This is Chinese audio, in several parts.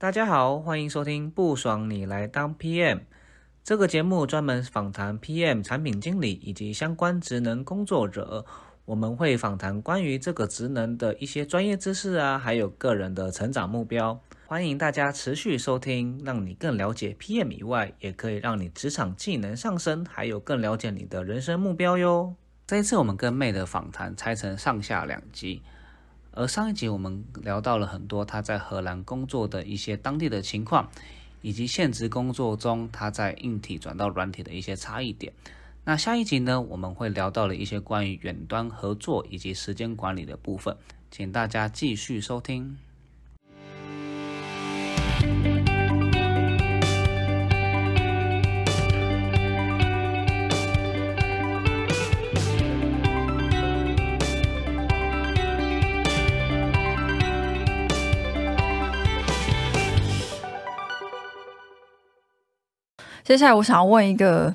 大家好，欢迎收听不爽你来当 PM 这个节目，专门访谈 PM 产品经理以及相关职能工作者。我们会访谈关于这个职能的一些专业知识啊，还有个人的成长目标。欢迎大家持续收听，让你更了解 PM 以外，也可以让你职场技能上升，还有更了解你的人生目标哟。这一次我们跟妹的访谈拆成上下两集。而上一集我们聊到了很多他在荷兰工作的一些当地的情况，以及现职工作中他在硬体转到软体的一些差异点。那下一集呢，我们会聊到了一些关于远端合作以及时间管理的部分，请大家继续收听。接下来我想要问一个，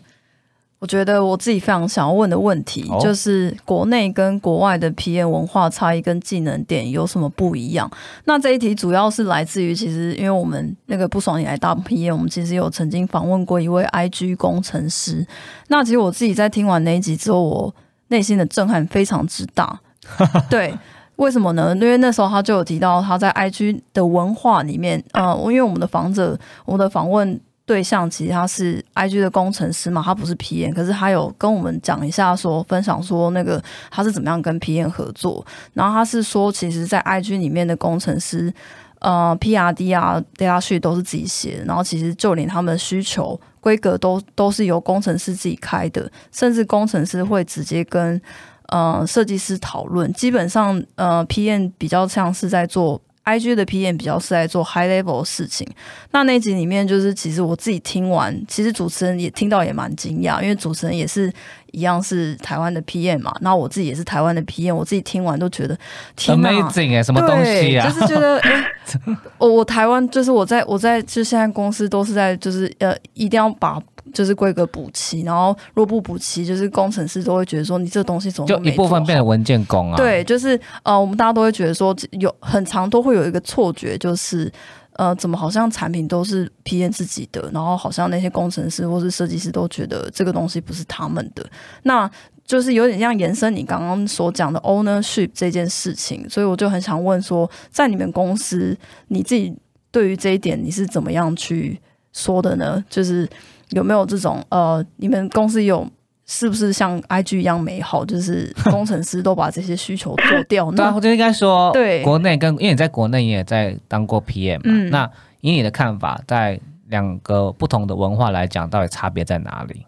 我觉得我自己非常想要问的问题，就是国内跟国外的 PM 文化差异跟技能点有什么不一样？那这一题主要是来自于，其实因为我们那个不爽你来当 PM，我们其实有曾经访问过一位 IG 工程师。那其实我自己在听完那一集之后，我内心的震撼非常之大。对，为什么呢？因为那时候他就有提到他在 IG 的文化里面，呃，因为我们的访者，我们的访问。对象其实他是 I G 的工程师嘛，他不是 P N，可是他有跟我们讲一下，说分享说那个他是怎么样跟 P N 合作。然后他是说，其实，在 I G 里面的工程师，呃，P R D 啊，data sheet 都是自己写的。然后其实就连他们的需求规格都都是由工程师自己开的，甚至工程师会直接跟呃设计师讨论。基本上，呃，P N 比较像是在做。I G 的 P M 比较是在做 high level 的事情，那那集里面就是其实我自己听完，其实主持人也听到也蛮惊讶，因为主持人也是一样是台湾的 P M 嘛，那我自己也是台湾的 P M，我自己听完都觉得天哪，Amazing 哎，什么东西啊？就是觉得哎，我我台湾就是我在我在就现在公司都是在就是呃一定要把。就是规格补齐，然后若不补齐，就是工程师都会觉得说你这东西怎么就一部分变成文件工啊？对，就是呃，我们大家都会觉得说有很长都会有一个错觉，就是呃，怎么好像产品都是 P N 自己的，然后好像那些工程师或是设计师都觉得这个东西不是他们的，那就是有点像延伸你刚刚所讲的 ownership 这件事情，所以我就很想问说，在你们公司你自己对于这一点你是怎么样去说的呢？就是。有没有这种呃，你们公司有是不是像 IG 一样美好？就是工程师都把这些需求做掉？对，我就应该说，对，国内跟因为你在国内你也在当过 PM 嘛，那以你的看法，在两个不同的文化来讲，到底差别在哪里？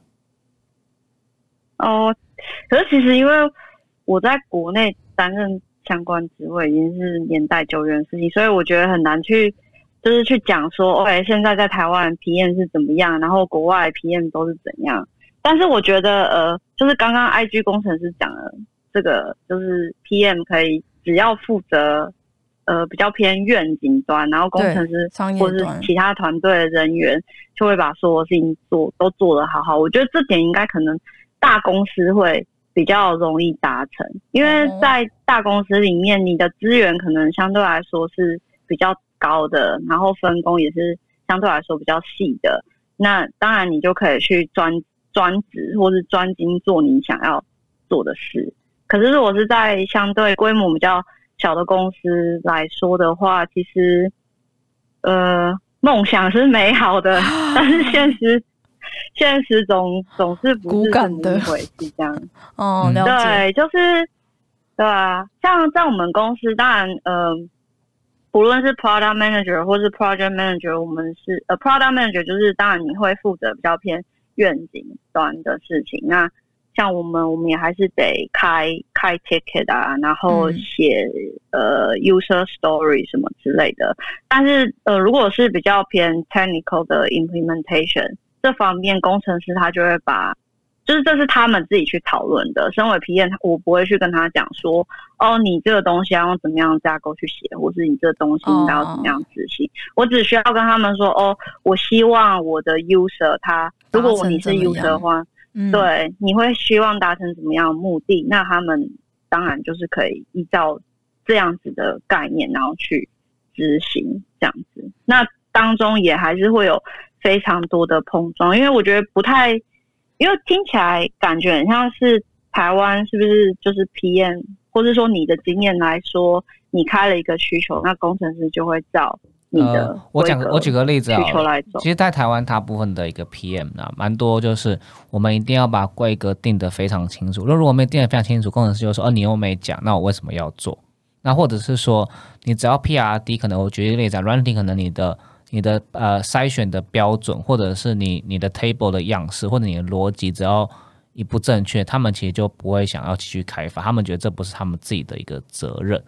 哦，可是其实因为我在国内担任相关职位已经是年代久远的事情，所以我觉得很难去。就是去讲说，OK，现在在台湾 PM 是怎么样，然后国外 PM 都是怎样。但是我觉得，呃，就是刚刚 IG 工程师讲的这个，就是 PM 可以只要负责，呃，比较偏愿景端，然后工程师或者是其他团队的人员就会把所有事情做都做得好好。我觉得这点应该可能大公司会比较容易达成，因为在大公司里面，你的资源可能相对来说是比较。高的，然后分工也是相对来说比较细的。那当然，你就可以去专专职或是专精做你想要做的事。可是，如果是在相对规模比较小的公司来说的话，其实，呃，梦想是美好的，但是现实现实总总是不是这么一回事。这样，哦，对，就是对啊。像在我们公司，当然，嗯。无论是 product manager 或是 project manager，我们是呃 product manager，就是当然你会负责比较偏愿景端的事情。那像我们，我们也还是得开开 ticket 啊，然后写呃 user story 什么之类的。但是呃，如果是比较偏 technical 的 implementation 这方面，工程师他就会把。就是这是他们自己去讨论的。身为 PM，我不会去跟他讲说，哦，你这个东西要用怎么样架构去写，或是你这个东西应该要怎么样执行。我只需要跟他们说，哦，我希望我的 user 他，如果你是 user 的话，对，你会希望达成怎么样的目的？那他们当然就是可以依照这样子的概念，然后去执行这样子。那当中也还是会有非常多的碰撞，因为我觉得不太，因为听起来感觉很像是台湾是不是就是 PM，或者说你的经验来说，你开了一个需求，那工程师就会照。呃，我讲我举个例子啊，其实，在台湾大部分的一个 PM 呢，蛮多就是我们一定要把规格定得非常清楚。那如果没定得非常清楚，工程师就说：“哦，你又没讲，那我为什么要做？”那或者是说，你只要 PRD，可能我举个例子，Running 可能你的你的呃筛选的标准，或者是你你的 Table 的样式，或者你的逻辑，只要一不正确，他们其实就不会想要继续开发，他们觉得这不是他们自己的一个责任。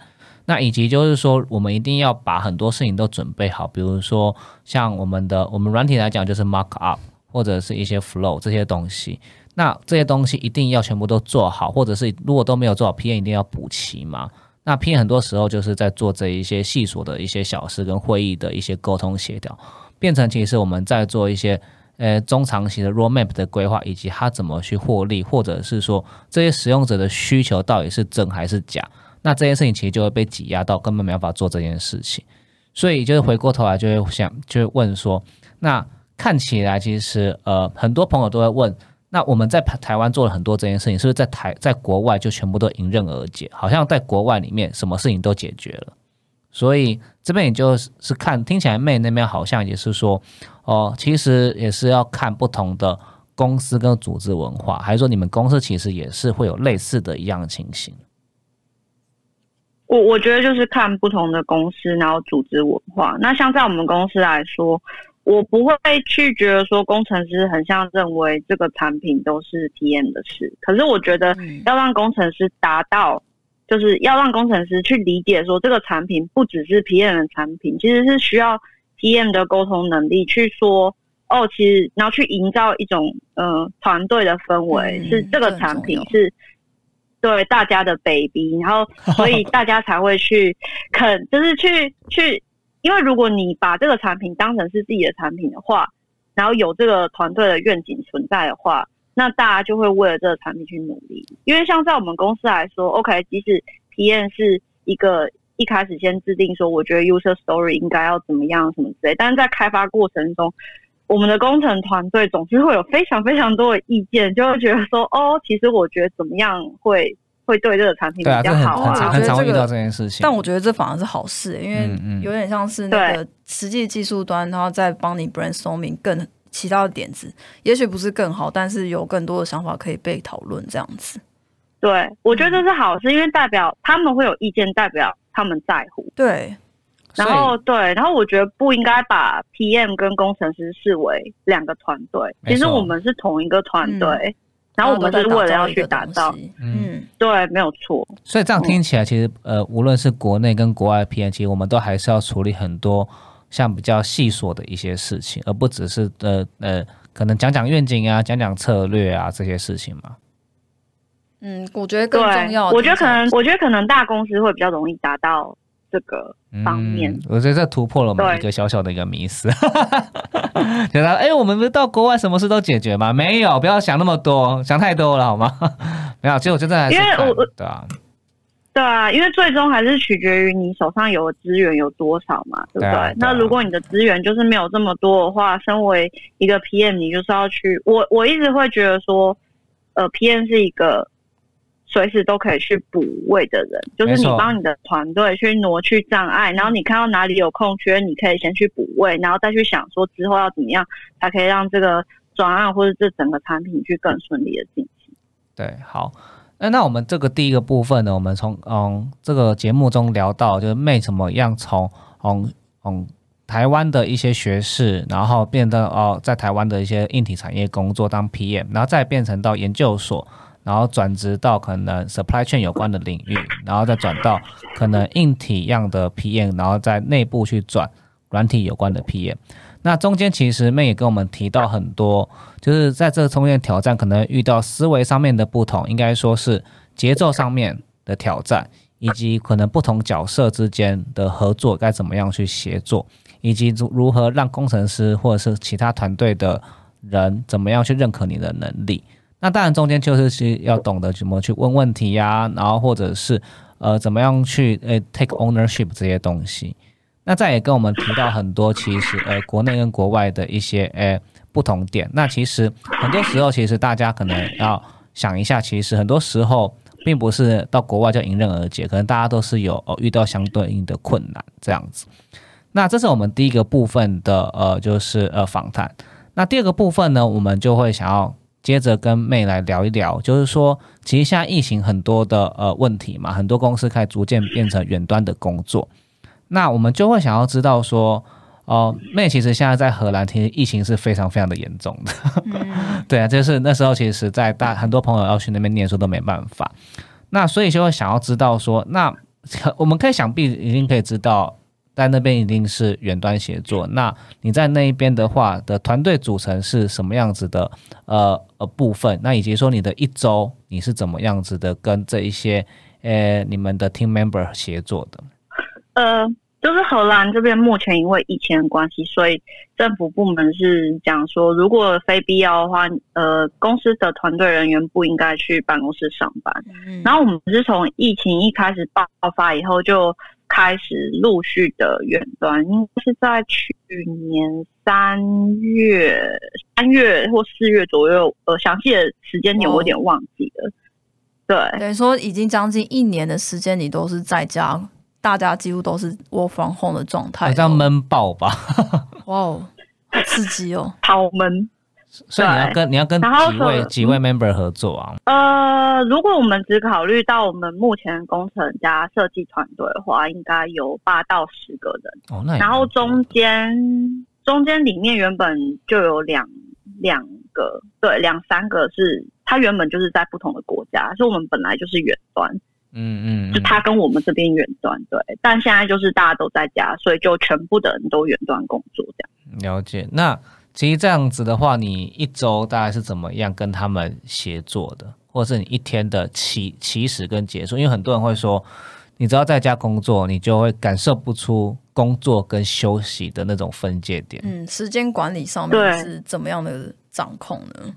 那以及就是说，我们一定要把很多事情都准备好，比如说像我们的我们软体来讲，就是 mark up 或者是一些 flow 这些东西。那这些东西一定要全部都做好，或者是如果都没有做好，PM 一定要补齐嘛。那 P 很多时候就是在做这一些细琐的一些小事跟会议的一些沟通协调，变成其实我们在做一些呃中长期的 roadmap 的规划，以及它怎么去获利，或者是说这些使用者的需求到底是真还是假。那这件事情其实就会被挤压到，根本没办法做这件事情，所以就是回过头来就会想，就会问说，那看起来其实呃很多朋友都会问，那我们在台湾做了很多这件事情，是不是在台在国外就全部都迎刃而解？好像在国外里面什么事情都解决了，所以这边也就是看听起来妹那边好像也是说，哦，其实也是要看不同的公司跟组织文化，还是说你们公司其实也是会有类似的一样情形？我我觉得就是看不同的公司，然后组织文化。那像在我们公司来说，我不会去觉得说工程师很像认为这个产品都是 PM 的事。可是我觉得要让工程师达到，就是要让工程师去理解说这个产品不只是 PM 的产品，其实是需要 PM 的沟通能力去说哦，其实然后去营造一种嗯团队的氛围，是这个产品是。对大家的 baby，然后所以大家才会去肯，就是去去，因为如果你把这个产品当成是自己的产品的话，然后有这个团队的愿景存在的话，那大家就会为了这个产品去努力。因为像在我们公司来说，OK，即使体验是一个一开始先制定说，我觉得 user story 应该要怎么样什么之类，但是在开发过程中。我们的工程团队总是会有非常非常多的意见，就会觉得说，哦，其实我觉得怎么样会会对这个产品比较好啊。很常遇到这件事情，但我觉得这反而是好事，因为有点像是那个实际技术端，然后再帮你 brainstorming 更其他的点子，也许不是更好，但是有更多的想法可以被讨论，这样子。对，我觉得这是好事，因为代表他们会有意见，代表他们在乎。对。然后对，然后我觉得不应该把 PM 跟工程师视为两个团队，其实我们是同一个团队，然后我们是为了要去打造，嗯，对，没有错。所以这样听起来，其实呃，无论是国内跟国外 P N，其实我们都还是要处理很多像比较细琐的一些事情，而不只是呃呃，可能讲讲愿景啊，讲讲策略啊这些事情嘛。嗯，我觉得更重要。我觉得可能，我觉得可能大公司会比较容易达到。这个方面，我觉得这突破了我们一个小小的一个迷思。觉得哎，我们不是到国外什么事都解决吗？没有，不要想那么多，想太多了好吗？没有，其实我真的因为我对啊，对啊，因为最终还是取决于你手上有的资源有多少嘛，对不对？那如果你的资源就是没有这么多的话，身为一个 PM，你就是要去我我一直会觉得说，呃，PM 是一个。随时都可以去补位的人，就是你帮你的团队去挪去障碍，然后你看到哪里有空缺，你可以先去补位，然后再去想说之后要怎么样才可以让这个转案或者这整个产品去更顺利的进行。对，好，那那我们这个第一个部分呢，我们从嗯这个节目中聊到，就是妹怎么样从嗯嗯台湾的一些学士，然后变得哦在台湾的一些硬体产业工作当 PM，然后再变成到研究所。然后转职到可能 supply chain 有关的领域，然后再转到可能硬体样的 PM，然后在内部去转软体有关的 PM。那中间其实妹也跟我们提到很多，就是在这个中间挑战，可能遇到思维上面的不同，应该说是节奏上面的挑战，以及可能不同角色之间的合作该怎么样去协作，以及如如何让工程师或者是其他团队的人怎么样去认可你的能力。那当然，中间就是是要懂得怎么去问问题呀，然后或者是呃怎么样去呃 take ownership 这些东西。那再也跟我们提到很多，其实呃国内跟国外的一些呃不同点。那其实很多时候，其实大家可能要想一下，其实很多时候并不是到国外就迎刃而解，可能大家都是有呃遇到相对应的困难这样子。那这是我们第一个部分的呃，就是呃访谈。那第二个部分呢，我们就会想要接着跟妹来聊一聊，就是说，其实现在疫情很多的呃问题嘛，很多公司开始逐渐变成远端的工作。那我们就会想要知道说，哦，妹其实现在在荷兰，其实疫情是非常非常的严重的。对啊，就是那时候其实，在大很多朋友要去那边念书都没办法。那所以就会想要知道说，那 我们可以想必已经可以知道。在那边一定是远端协作。那你在那一边的话的团队组成是什么样子的？呃呃部分，那以及说你的一周你是怎么样子的跟这一些呃你们的 team member 协作的？呃，就是荷兰这边目前因为疫情的关系，所以政府部门是讲说，如果非必要的话，呃，公司的团队人员不应该去办公室上班。然后我们是从疫情一开始爆发以后就。开始陆续的远端，应该是在去年三月、三月或四月左右。呃，详细的时间点我有点忘记了。对，等于说已经将近一年的时间，你都是在家，大家几乎都是窝房后的状态，好像闷爆吧？哇哦，好刺激哦，好闷。所以你要跟你要跟几位几位 member 合作啊？呃，如果我们只考虑到我们目前工程加设计团队的话，应该有八到十个人。哦，那然后中间中间里面原本就有两两个，对，两三个是他原本就是在不同的国家，所以我们本来就是远端。嗯嗯，就他跟我们这边远端对，但现在就是大家都在家，所以就全部的人都远端工作这样。了解，那。其实这样子的话，你一周大概是怎么样跟他们协作的，或者是你一天的起起始跟结束？因为很多人会说，你只要在家工作，你就会感受不出工作跟休息的那种分界点。嗯，时间管理上面是怎么样的掌控呢？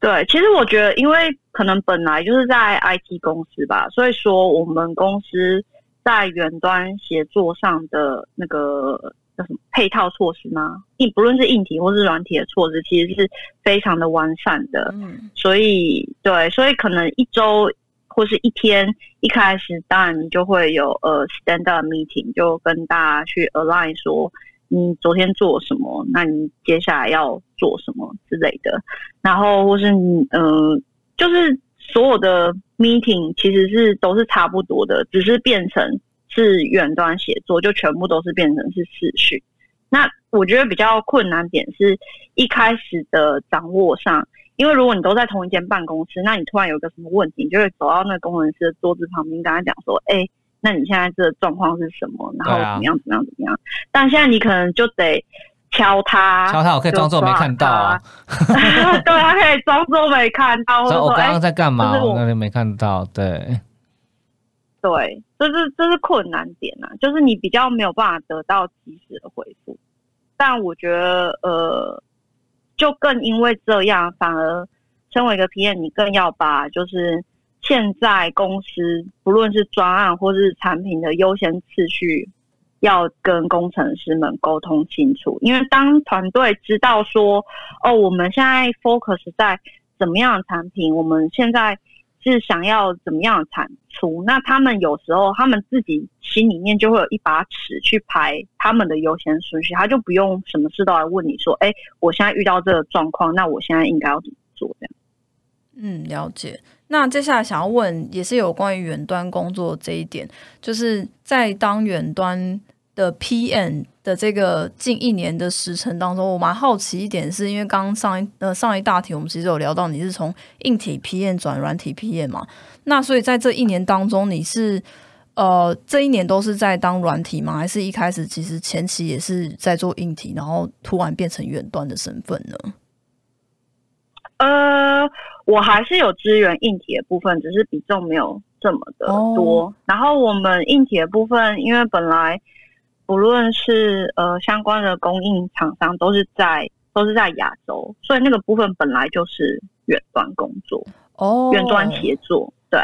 对，其实我觉得，因为可能本来就是在 IT 公司吧，所以说我们公司在远端协作上的那个。叫什么配套措施吗？硬不论是硬体或是软体的措施，其实是非常的完善的。嗯，所以对，所以可能一周或是一天一开始，当然你就会有呃 stand up meeting，就跟大家去 align 说你昨天做什么，那你接下来要做什么之类的。然后或是你呃，就是所有的 meeting 其实是都是差不多的，只是变成。是远端写作，就全部都是变成是视讯。那我觉得比较困难点是一开始的掌握上，因为如果你都在同一间办公室，那你突然有个什么问题，你就会走到那工程师的桌子旁边，跟他讲说：“哎，那你现在这个状况是什么？然后怎么样？怎么样？怎么样？”但现在你可能就得敲他，敲他，我可以装作没看到啊。对他可以装作没看到，我刚刚在干嘛？我那边没看到，对。对，这是这是困难点啊，就是你比较没有办法得到及时的回复。但我觉得，呃，就更因为这样，反而身为一个 PM，你更要把就是现在公司不论是专案或是产品的优先次序，要跟工程师们沟通清楚。因为当团队知道说，哦，我们现在 focus 在怎么样的产品，我们现在。是想要怎么样的产那他们有时候他们自己心里面就会有一把尺去排他们的优先顺序，他就不用什么事都来问你说：“哎，我现在遇到这个状况，那我现在应该要怎么做？”这样。嗯，了解。那接下来想要问也是有关于远端工作这一点，就是在当远端的 PM。的这个近一年的时程当中，我蛮好奇一点，是因为刚上一呃上一大题，我们其实有聊到你是从硬体 PM 转软体 PM 嘛？那所以在这一年当中，你是呃这一年都是在当软体吗？还是一开始其实前期也是在做硬体，然后突然变成远端的身份呢？呃，我还是有支援硬体的部分，只是比重没有这么的多。然后我们硬体的部分，因为本来。不论是呃相关的供应厂商，都是在都是在亚洲，所以那个部分本来就是远端工作哦，远端协作。对，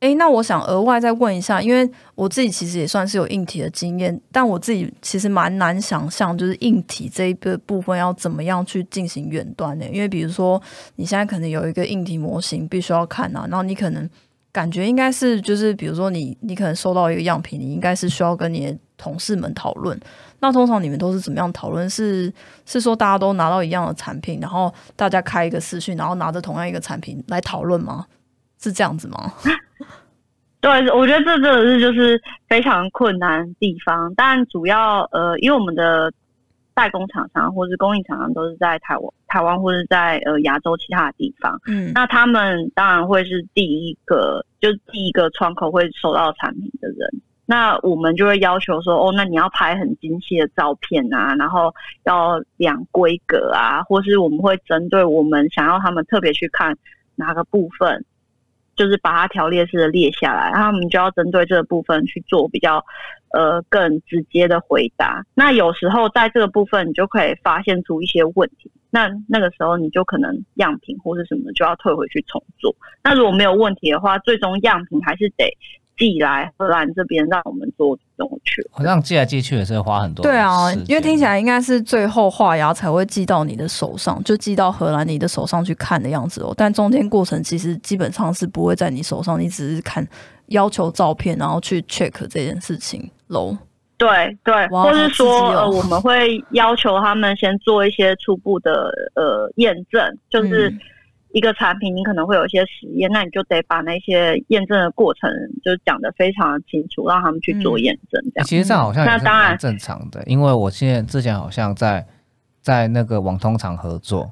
哎，那我想额外再问一下，因为我自己其实也算是有硬体的经验，但我自己其实蛮难想象，就是硬体这一个部分要怎么样去进行远端的。因为比如说，你现在可能有一个硬体模型必须要看啊，然后你可能感觉应该是就是，比如说你你可能收到一个样品，你应该是需要跟你的同事们讨论。那通常你们都是怎么样讨论？是是说大家都拿到一样的产品，然后大家开一个视讯，然后拿着同样一个产品来讨论吗？是这样子吗？对，我觉得这真的是就是非常困难的地方。但主要呃，因为我们的代工厂商或是供应厂商都是在台湾、台湾或是在呃亚洲其他的地方，嗯，那他们当然会是第一个，就是第一个窗口会收到产品的人。那我们就会要求说，哦，那你要拍很精细的照片啊，然后要量规格啊，或是我们会针对我们想要他们特别去看哪个部分。就是把它条列式的列下来，然后我们就要针对这个部分去做比较，呃，更直接的回答。那有时候在这个部分，你就可以发现出一些问题，那那个时候你就可能样品或是什么就要退回去重做。那如果没有问题的话，最终样品还是得。寄来荷兰这边让我们做这种去，好像寄来寄去也是花很多。对啊，因为听起来应该是最后画押才会寄到你的手上，就寄到荷兰你的手上去看的样子哦。但中间过程其实基本上是不会在你手上，你只是看要求照片，然后去 check 这件事情喽。对对，或是说呃，我们会要求他们先做一些初步的呃验证，就是。一个产品，你可能会有一些实验，那你就得把那些验证的过程就讲得非常的清楚，让他们去做验证。这样其实这样好像那当然正常的，因为我现在之前好像在在那个网通厂合作，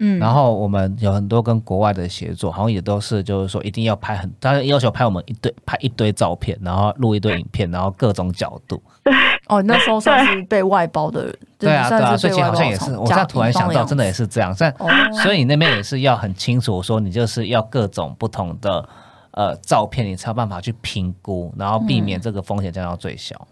嗯，然后我们有很多跟国外的协作，好像也都是就是说一定要拍很，他要求拍我们一堆拍一堆照片，然后录一堆影片，然后各种角度。对哦，那时候算是被外包的人。对啊，对啊，所以其实好像也是，我现在突然想到，真的也是这样。在，所以你那边也是要很清楚，说你就是要各种不同的呃照片，你才有办法去评估，然后避免这个风险降到最小。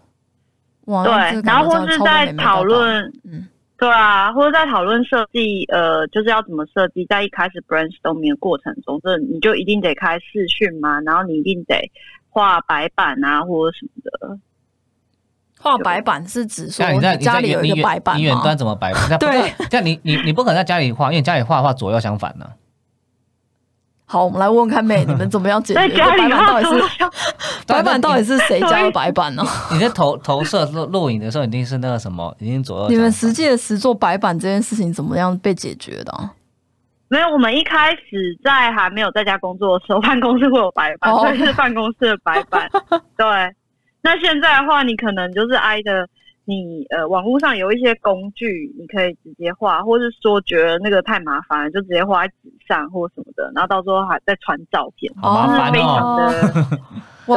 哇，对，然后或是在讨论，嗯，对啊，或者在讨论设计，呃，就是要怎么设计，在一开始 brainstorming 的过程中，这你就一定得开视讯嘛，然后你一定得画白板啊，或者什么的。画白板是指说你在家里有一个白板你远端怎么白板？对，这样你你你不可能在家里画，因为家里画的话左右相反呢。好，我们来问问看妹，你们怎么样解决？白板到底是 白板到底是谁家的白板呢？你在投投射录录影的时候，一定是那个什么，已经左右。你们实际的实做白板这件事情怎么样被解决的？没有，我们一开始在还没有在家工作的时候，办公室会有白板，所以是办公室的白板。对。那现在的话，你可能就是挨着你呃，网络上有一些工具，你可以直接画，或是说觉得那个太麻烦了，就直接画在纸上或什么的，然后到时候还再传照片，好麻烦哦。对，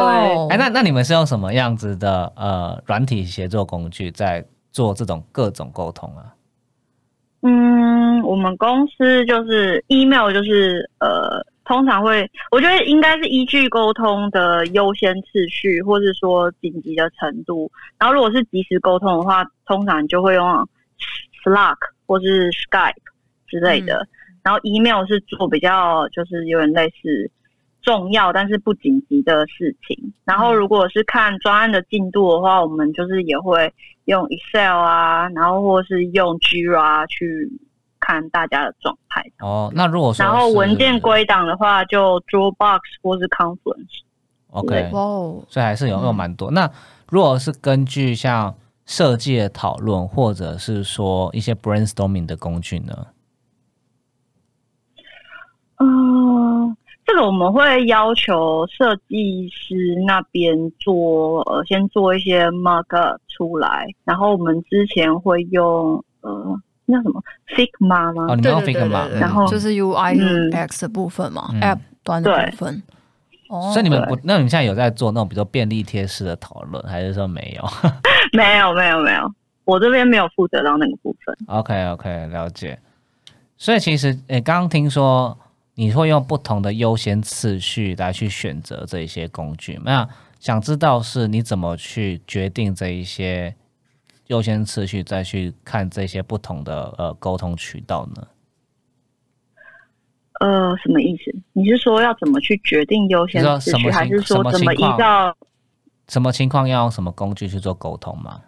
哎，那那你们是用什么样子的呃软体协作工具在做这种各种沟通啊？嗯，我们公司就是 email，就是呃。通常会，我觉得应该是依据沟通的优先次序，或是说紧急的程度。然后，如果是及时沟通的话，通常就会用 Slack 或是 Skype 之类的。然后，email 是做比较就是有点类似重要但是不紧急的事情。然后，如果是看专案的进度的话，我们就是也会用 Excel 啊，然后或是用 Gira 去。看大家的状态哦。那如果说然后文件归档的话，就 Dropbox 或是 Confluence。OK，哦，所以还是有有蛮多。那如果是根据像设计的讨论，或者是说一些 brainstorming 的工具呢？嗯，这个我们会要求设计师那边做呃，先做一些 mark 出来，然后我们之前会用呃。那什么 Figma 吗？哦，你用 Figma，然后就是 UI UX 的部分嘛，App 端的部分。哦，所以你们不，那你们现在有在做那种比较便利贴式的讨论，还是说没有？没有，没有，没有，我这边没有负责到那个部分。OK，OK，了解。所以其实，诶，刚刚听说你会用不同的优先次序来去选择这一些工具，那想知道是你怎么去决定这一些？优先次序再去看这些不同的呃沟通渠道呢？呃，什么意思？你是说要怎么去决定优先次序，还是说怎么依照什么情况要用什么工具去做沟通吗？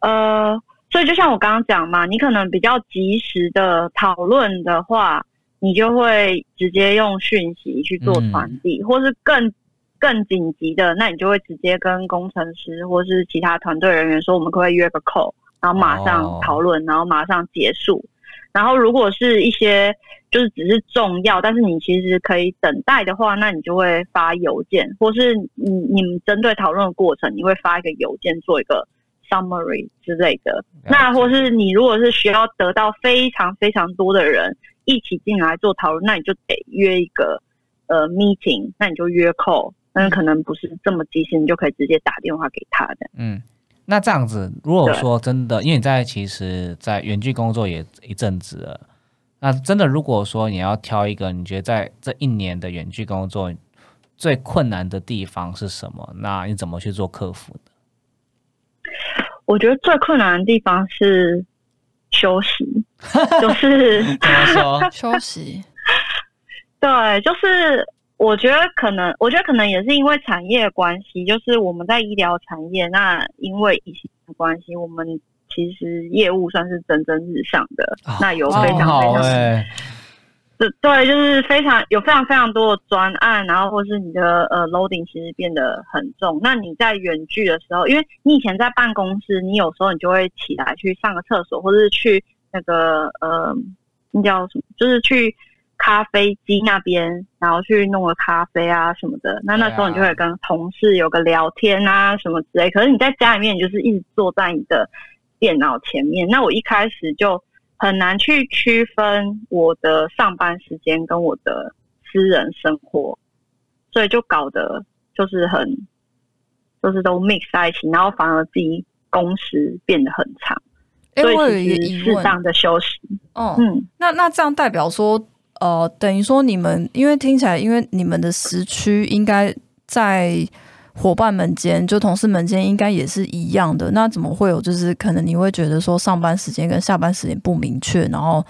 呃，所以就像我刚刚讲嘛，你可能比较及时的讨论的话，你就会直接用讯息去做传递，或是更更紧急的，那你就会直接跟工程师或是其他团队人员说，我们可不可以约个 call，然后马上讨论，然后马上结束。然后如果是一些就是只是重要，但是你其实可以等待的话，那你就会发邮件，或是你你们针对讨论的过程，你会发一个邮件做一个。summary 之类的，那或是你如果是需要得到非常非常多的人一起进来做讨论，那你就得约一个呃 meeting，那你就约 call，那可能不是这么及时，你就可以直接打电话给他的。嗯，那这样子，如果说真的，因为你在其实，在远距工作也一阵子了，那真的如果说你要挑一个，你觉得在这一年的远距工作最困难的地方是什么？那你怎么去做克服的？我觉得最困难的地方是休息，就是怎么说 休息？对，就是我觉得可能，我觉得可能也是因为产业关系，就是我们在医疗产业，那因为疫情的关系，我们其实业务算是蒸蒸日上的，那有非常非常。对，就是非常有非常非常多的专案，然后或是你的呃 loading 其实变得很重。那你在远距的时候，因为你以前在办公室，你有时候你就会起来去上个厕所，或者是去那个呃那叫什么，就是去咖啡机那边，然后去弄个咖啡啊什么的。那那时候你就会跟同事有个聊天啊什么之类。可是你在家里面，你就是一直坐在你的电脑前面。那我一开始就。很难去区分我的上班时间跟我的私人生活，所以就搞得就是很，就是都 mix 在一起，然后反而自己工时变得很长。所以其实适当的休息。哦，嗯，那那这样代表说，呃，等于说你们，因为听起来，因为你们的时区应该在。伙伴们间，就同事们间，应该也是一样的。那怎么会有？就是可能你会觉得说，上班时间跟下班时间不明确，然后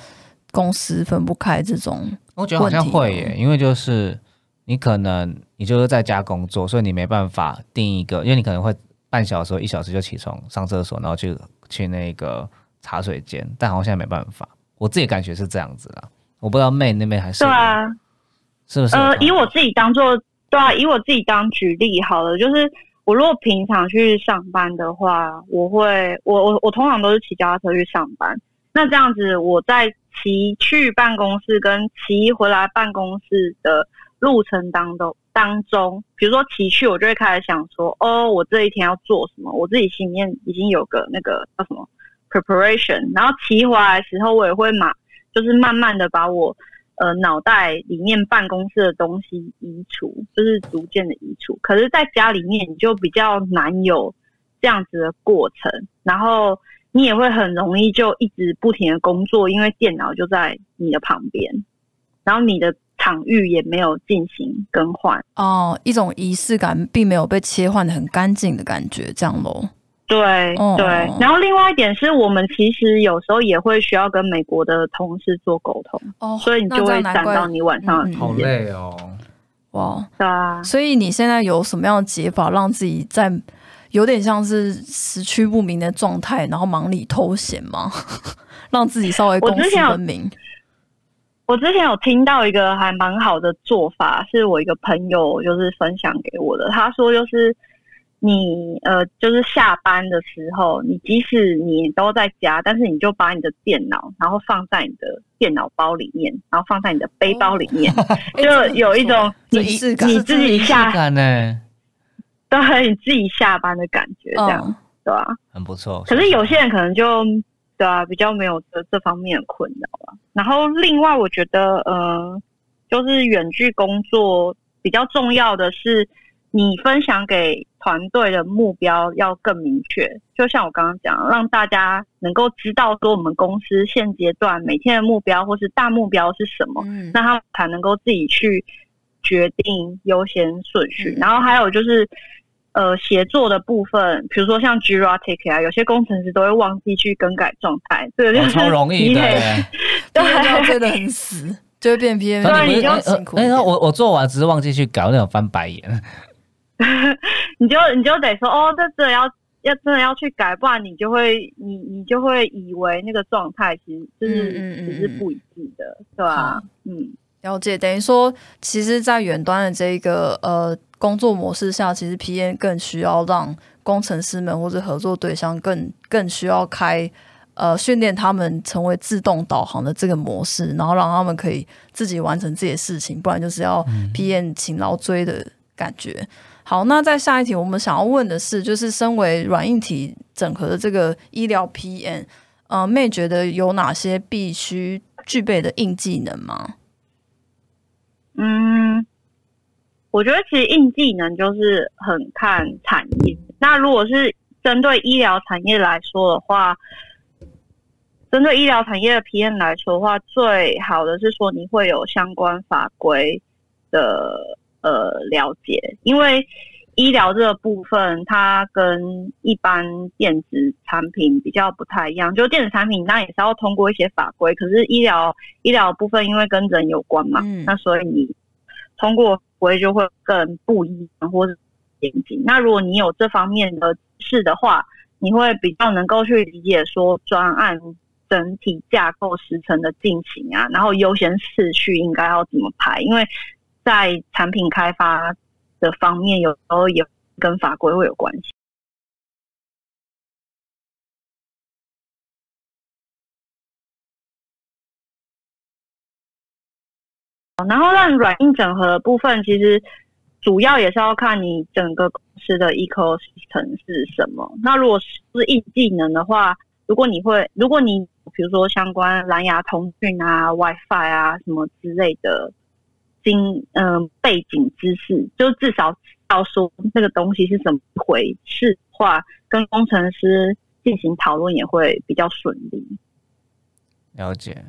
公司分不开这种。我觉得好像会耶，因为就是你可能你就是在家工作，所以你没办法定一个，因为你可能会半小时、一小时就起床上厕所，然后去去那个茶水间。但好像现在没办法，我自己感觉是这样子啦。我不知道妹那边还是对啊，是不是？呃，以我自己当做。对啊，以我自己当举例好了，就是我如果平常去上班的话，我会我我我通常都是骑脚踏车去上班。那这样子，我在骑去办公室跟骑回来办公室的路程当中当中，比如说骑去，我就会开始想说，哦，我这一天要做什么，我自己心里面已经有个那个叫什么 preparation。然后骑回来的时候，我也会马就是慢慢的把我。呃，脑袋里面办公室的东西移除，就是逐渐的移除。可是，在家里面你就比较难有这样子的过程，然后你也会很容易就一直不停的工作，因为电脑就在你的旁边，然后你的场域也没有进行更换。哦，一种仪式感并没有被切换的很干净的感觉，这样喽。对对，然后另外一点是我们其实有时候也会需要跟美国的同事做沟通，哦，所以你就会赶到你晚上好累哦，哇，对啊，所以你现在有什么样的解法让自己在有点像是时区不明的状态，然后忙里偷闲吗？让自己稍微公私分明。我之前有听到一个还蛮好的做法，是我一个朋友就是分享给我的，他说就是。你呃，就是下班的时候，你即使你都在家，但是你就把你的电脑，然后放在你的电脑包里面，然后放在你的背包里面，就有一种 你你自己下班呢，对，你自己下班的感觉，这样对吧？很不错。可是有些人可能就对啊，比较没有这这方面的困扰啊。然后另外，我觉得呃，就是远距工作比较重要的是。你分享给团队的目标要更明确，就像我刚刚讲，让大家能够知道说我们公司现阶段每天的目标或是大目标是什么，那他才能够自己去决定优先顺序。然后还有就是，呃，协作的部分，比如说像 Jira Take 啊，有些工程师都会忘记去更改状态，这个就是超容易的，对，真的很死。就会变 PM。对你就辛苦。哎，我我做完只是忘记去搞那种翻白眼。你就你就得说哦，这真的要要真的要去改，不然你就会你你就会以为那个状态其实就是只是不一致的，对吧？嗯，了解。等于说，其实，在远端的这个呃工作模式下，其实 P N 更需要让工程师们或者合作对象更更需要开呃训练他们成为自动导航的这个模式，然后让他们可以自己完成自己的事情，不然就是要 PM 勤劳追的感觉。好，那在下一题，我们想要问的是，就是身为软硬体整合的这个医疗 PM，呃，妹觉得有哪些必须具备的硬技能吗？嗯，我觉得其实硬技能就是很看产业。那如果是针对医疗产业来说的话，针对医疗产业的 PM 来说的话，最好的是说你会有相关法规的。呃，了解，因为医疗这个部分，它跟一般电子产品比较不太一样。就电子产品，那也是要通过一些法规，可是医疗医疗部分，因为跟人有关嘛，那所以你通过规就会更不一样，或者严谨。那如果你有这方面的事的话，你会比较能够去理解说专案整体架构时程的进行啊，然后优先次序应该要怎么排，因为。在产品开发的方面，有时候也跟法规会有关系。然后，让软硬整合的部分，其实主要也是要看你整个公司的 ecosystem 是什么。那如果是硬技能的话，如果你会，如果你比如说相关蓝牙通讯啊、WiFi 啊什么之类的。经嗯背景知识，就至少要说这个东西是怎么回事的，话跟工程师进行讨论也会比较顺利。了解，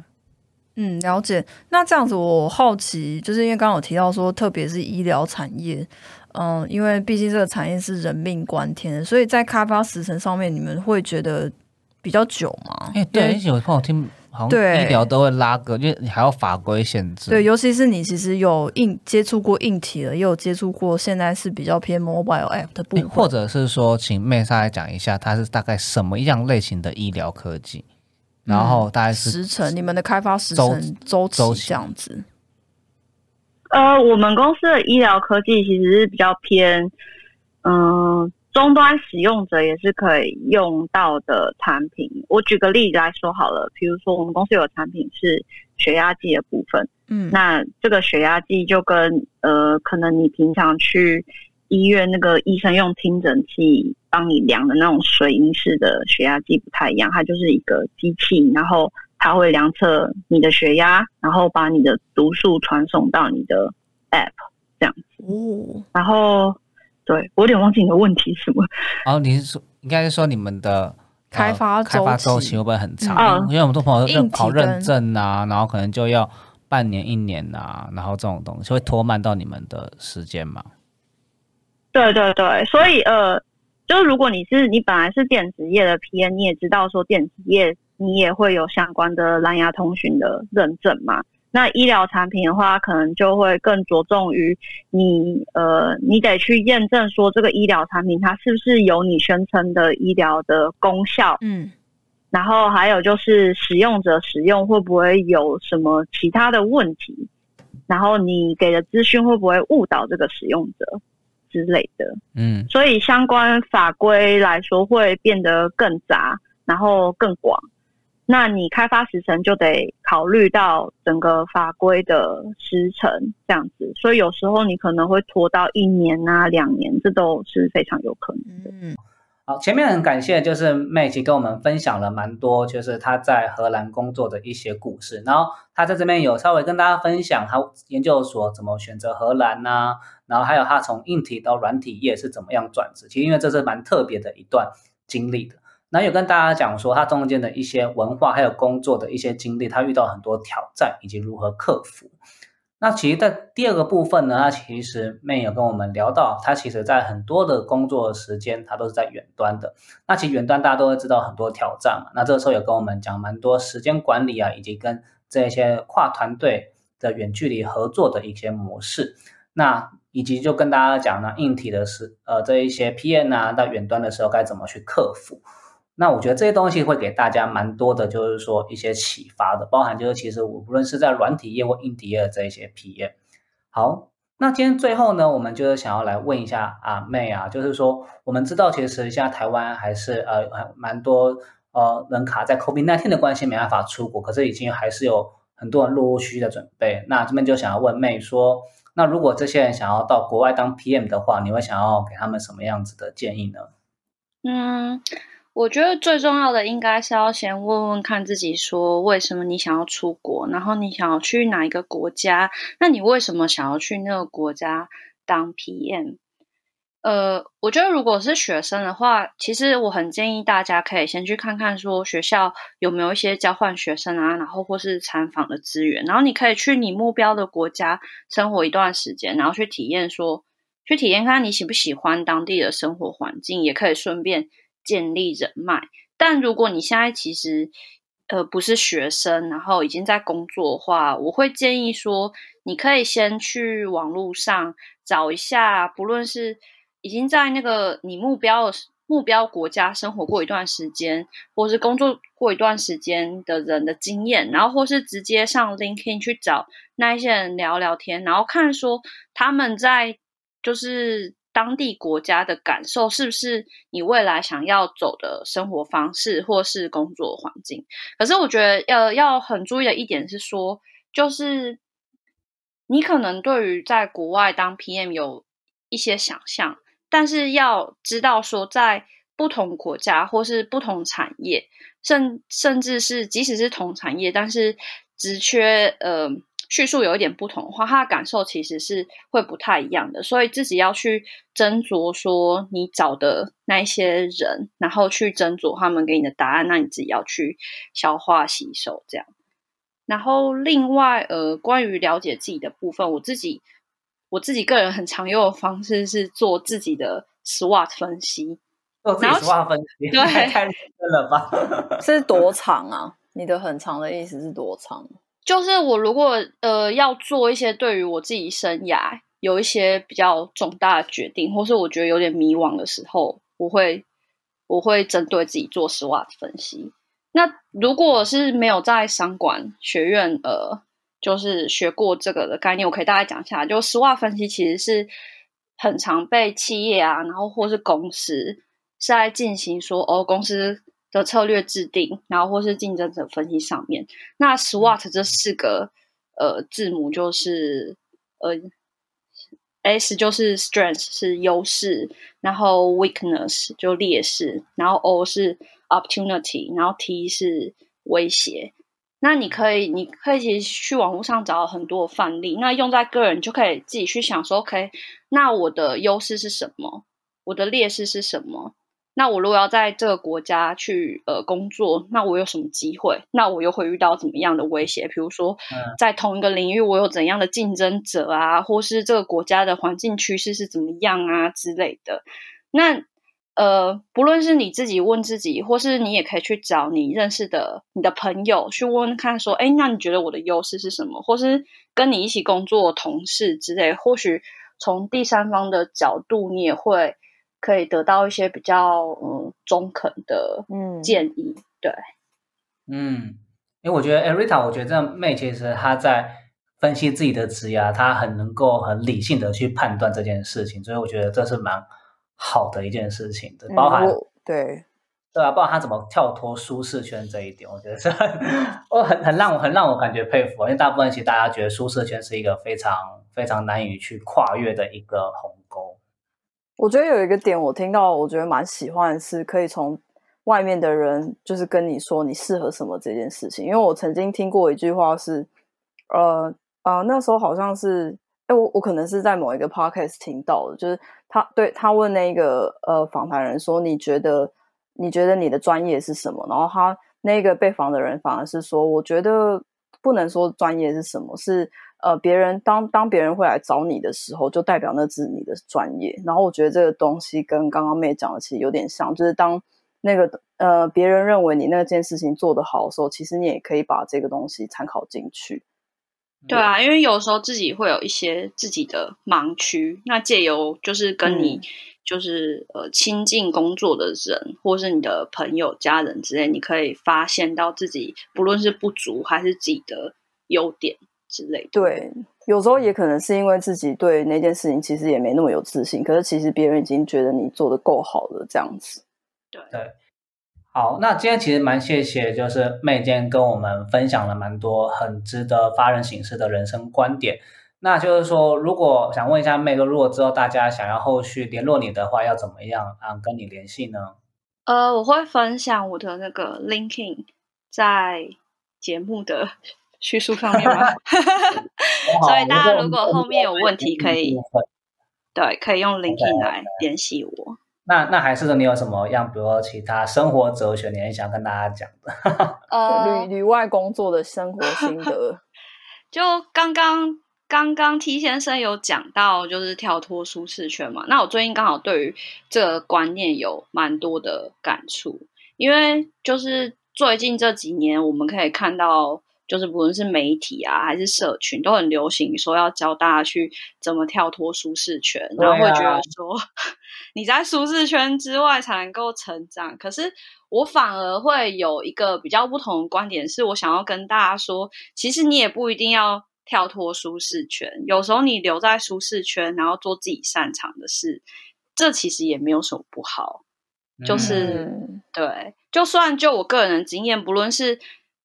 嗯，了解。那这样子，我好奇，就是因为刚刚有提到说，特别是医疗产业，嗯，因为毕竟这个产业是人命关天，所以在开发时程上面，你们会觉得比较久吗？哎，对，有朋友听。对医疗都会拉个，因为你还要法规限制。对，尤其是你其实有硬接触过硬体了，也有接触过现在是比较偏 mobile app 的部分。或者是说，请妹莎来讲一下，它是大概什么样类型的医疗科技？然后大概是时程，你们的开发时程周期这样子。呃，我们公司的医疗科技其实是比较偏，嗯。终端使用者也是可以用到的产品。我举个例子来说好了，比如说我们公司有产品是血压计的部分，嗯，那这个血压计就跟呃，可能你平常去医院那个医生用听诊器帮你量的那种水银式的血压计不太一样，它就是一个机器，然后它会量测你的血压，然后把你的读数传送到你的 App 这样子。哦，然后。对我有点忘记你的问题是什么。哦，你是说应该是说你们的开发开发周期会不会很长？因为我们多朋友认跑认证啊，然后可能就要半年一年啊，然后这种东西会拖慢到你们的时间嘛？对对对，所以呃，就是如果你是你本来是电子业的 P N，你也知道说电子业你也会有相关的蓝牙通讯的认证嘛。那医疗产品的话，可能就会更着重于你呃，你得去验证说这个医疗产品它是不是有你宣称的医疗的功效，嗯，然后还有就是使用者使用会不会有什么其他的问题，然后你给的资讯会不会误导这个使用者之类的，嗯，所以相关法规来说会变得更杂，然后更广。那你开发时程就得考虑到整个法规的时程这样子，所以有时候你可能会拖到一年啊、两年，这都是非常有可能的。嗯，好，前面很感谢就是妹其跟我们分享了蛮多，就是他在荷兰工作的一些故事，然后他在这边有稍微跟大家分享他研究所怎么选择荷兰呐，然后还有他从硬体到软体业是怎么样转职，其实因为这是蛮特别的一段经历的。那有跟大家讲说，他中间的一些文化还有工作的一些经历，他遇到很多挑战以及如何克服。那其实，在第二个部分呢，他其实妹有跟我们聊到，他其实在很多的工作时间，他都是在远端的。那其实远端大家都会知道很多挑战嘛。那这个时候有跟我们讲蛮多时间管理啊，以及跟这些跨团队的远距离合作的一些模式。那以及就跟大家讲呢，硬体的是呃这一些 PM 啊，到远端的时候该怎么去克服。那我觉得这些东西会给大家蛮多的，就是说一些启发的，包含就是其实我无论是在软体业或硬体业的这一些 PM。好，那今天最后呢，我们就是想要来问一下阿妹啊，就是说我们知道其实现在台湾还是呃蛮多呃人卡在 COVID-19 的关系没办法出国，可是已经还是有很多人陆陆续续的准备。那这边就想要问妹说，那如果这些人想要到国外当 PM 的话，你会想要给他们什么样子的建议呢？嗯。我觉得最重要的应该是要先问问看自己，说为什么你想要出国，然后你想要去哪一个国家？那你为什么想要去那个国家当 PM？呃，我觉得如果是学生的话，其实我很建议大家可以先去看看，说学校有没有一些交换学生啊，然后或是参访的资源，然后你可以去你目标的国家生活一段时间，然后去体验，说去体验看你喜不喜欢当地的生活环境，也可以顺便。建立人脉，但如果你现在其实呃不是学生，然后已经在工作的话，我会建议说，你可以先去网络上找一下，不论是已经在那个你目标目标国家生活过一段时间，或是工作过一段时间的人的经验，然后或是直接上 LinkedIn 去找那一些人聊聊天，然后看说他们在就是。当地国家的感受是不是你未来想要走的生活方式或是工作环境？可是我觉得要要很注意的一点是说，就是你可能对于在国外当 PM 有一些想象，但是要知道说，在不同国家或是不同产业，甚甚至是即使是同产业，但是只缺呃。叙述有一点不同的话，他的感受其实是会不太一样的，所以自己要去斟酌说你找的那一些人，然后去斟酌他们给你的答案，那你自己要去消化吸收这样。然后另外呃，关于了解自己的部分，我自己我自己个人很常用的方式是做自己的 SWOT 分析，做自己 SWOT 分析，对，太认真了吧？是多长啊？你的很长的意思是多长？就是我如果呃要做一些对于我自己生涯有一些比较重大的决定，或是我觉得有点迷惘的时候，我会我会针对自己做 SWOT 分析。那如果是没有在商管学院呃就是学过这个的概念，我可以大概讲一下。就 SWOT 分析其实是很常被企业啊，然后或是公司是在进行说哦公司。的策略制定，然后或是竞争者分析上面，那 SWOT 这四个呃字母就是呃 S 就是 strength 是优势，然后 weakness 就劣势，然后 O 是 opportunity，然后 T 是威胁。那你可以，你可以其实去网络上找很多范例，那用在个人就可以自己去想说，OK，那我的优势是什么？我的劣势是什么？那我如果要在这个国家去呃工作，那我有什么机会？那我又会遇到怎么样的威胁？比如说，在同一个领域，我有怎样的竞争者啊，或是这个国家的环境趋势是怎么样啊之类的。那呃，不论是你自己问自己，或是你也可以去找你认识的你的朋友去问问看，说，哎，那你觉得我的优势是什么？或是跟你一起工作同事之类，或许从第三方的角度，你也会。可以得到一些比较嗯中肯的嗯建议，对，嗯，因为我觉得 Erita，我觉得这妹其实她在分析自己的职业，她很能够很理性的去判断这件事情，所以我觉得这是蛮好的一件事情的，包含对对啊，包含他怎么跳脱舒适圈这一点，我觉得是很我很很让我很让我感觉佩服，因为大部分其实大家觉得舒适圈是一个非常非常难以去跨越的一个鸿沟。我觉得有一个点，我听到我觉得蛮喜欢，是可以从外面的人就是跟你说你适合什么这件事情。因为我曾经听过一句话是，呃呃，那时候好像是，哎，我我可能是在某一个 podcast 听到的，就是他对他问那个呃访谈人说，你觉得你觉得你的专业是什么？然后他那个被访的人反而是说，我觉得不能说专业是什么，是。呃，别人当当别人会来找你的时候，就代表那是你的专业。然后我觉得这个东西跟刚刚妹讲的其实有点像，就是当那个呃别人认为你那件事情做得好的时候，其实你也可以把这个东西参考进去。对啊，因为有时候自己会有一些自己的盲区，那借由就是跟你就是呃亲近工作的人，或是你的朋友、家人之类，你可以发现到自己不论是不足还是自己的优点之类的。对，有时候也可能是因为自己对那件事情其实也没那么有自信，可是其实别人已经觉得你做的够好了，这样子。对对。好，那今天其实蛮谢谢，就是妹今天跟我们分享了蛮多很值得发人省思的人生观点。那就是说，如果想问一下妹哥，如果之后大家想要后续联络你的话，要怎么样啊跟你联系呢？呃，我会分享我的那个 linking 在节目的叙述方面吗？所以大家如果后面有问题，可以对，可以用 linking 来联系我。那那还是你有什么样，比如说其他生活哲学，你很想跟大家讲的？呃，旅旅外工作的生活心得。就刚刚刚刚 T 先生有讲到，就是跳脱舒适圈嘛。那我最近刚好对于这个观念有蛮多的感触，因为就是最近这几年，我们可以看到。就是不论是媒体啊，还是社群，都很流行说要教大家去怎么跳脱舒适圈，然后会觉得说你在舒适圈之外才能够成长。可是我反而会有一个比较不同的观点，是我想要跟大家说，其实你也不一定要跳脱舒适圈，有时候你留在舒适圈，然后做自己擅长的事，这其实也没有什么不好。就是对，就算就我个人的经验，不论是。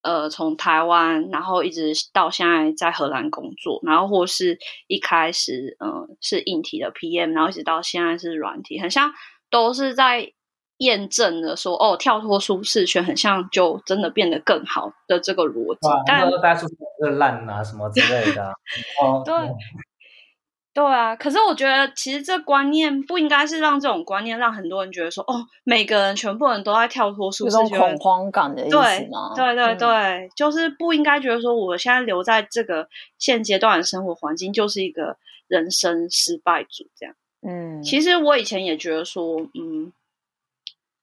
呃，从台湾，然后一直到现在在荷兰工作，然后或是一开始，嗯，是硬体的 PM，然后一直到现在是软体，很像都是在验证的说，哦，跳脱舒适圈，很像就真的变得更好的这个逻辑。但大家说这个烂啊，什么之类的，对。对啊，可是我觉得其实这观念不应该是让这种观念让很多人觉得说，哦，每个人全部人都在跳脱舒适圈，恐慌感的意思吗？对对对，就是不应该觉得说，我现在留在这个现阶段的生活环境就是一个人生失败组这样。嗯，其实我以前也觉得说，嗯，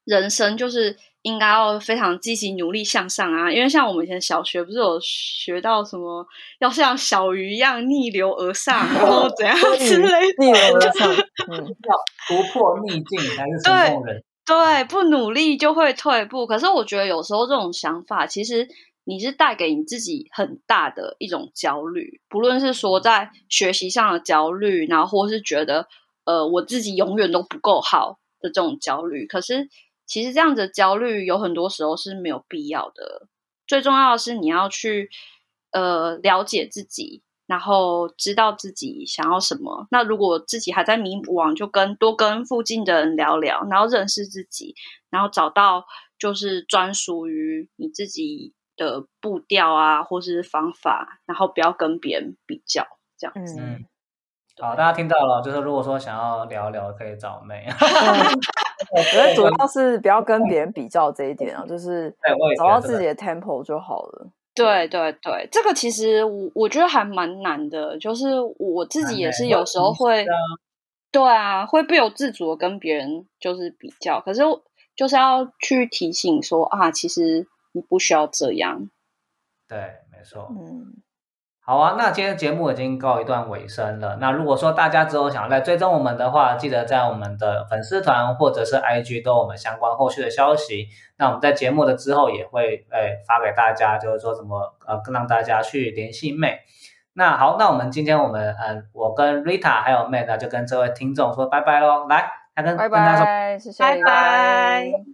人生就是。应该要非常积极努力向上啊！因为像我们以前小学不是有学到什么，要像小鱼一样逆流而上，然后怎样之类的，逆流而上，要突破逆境才是成功人。对，不努力就会退步。可是我觉得有时候这种想法，其实你是带给你自己很大的一种焦虑，不论是说在学习上的焦虑，然后或是觉得呃我自己永远都不够好的这种焦虑。可是。其实这样子焦虑有很多时候是没有必要的。最重要的是你要去呃了解自己，然后知道自己想要什么。那如果自己还在迷惘，就跟多跟附近的人聊聊，然后认识自己，然后找到就是专属于你自己的步调啊，或是方法，然后不要跟别人比较这样子。好，大家听到了，就是如果说想要聊聊，可以找妹。我觉得主要是不要跟别人比较这一点啊，就是找到自己的 tempo 就好了。对对对，这个其实我我觉得还蛮难的，就是我自己也是有时候会，对啊，会不由自主的跟别人就是比较，可是就是要去提醒说啊，其实你不需要这样。对，没错。嗯。好啊，那今天节目已经告一段尾声了。那如果说大家之后想要来追踪我们的话，记得在我们的粉丝团或者是 IG 都有我们相关后续的消息。那我们在节目的之后也会诶发给大家，就是说怎么呃让大家去联系妹。那好，那我们今天我们嗯我跟 Rita 还有妹呢就跟这位听众说拜拜喽。来，拜拜，谢谢，拜拜。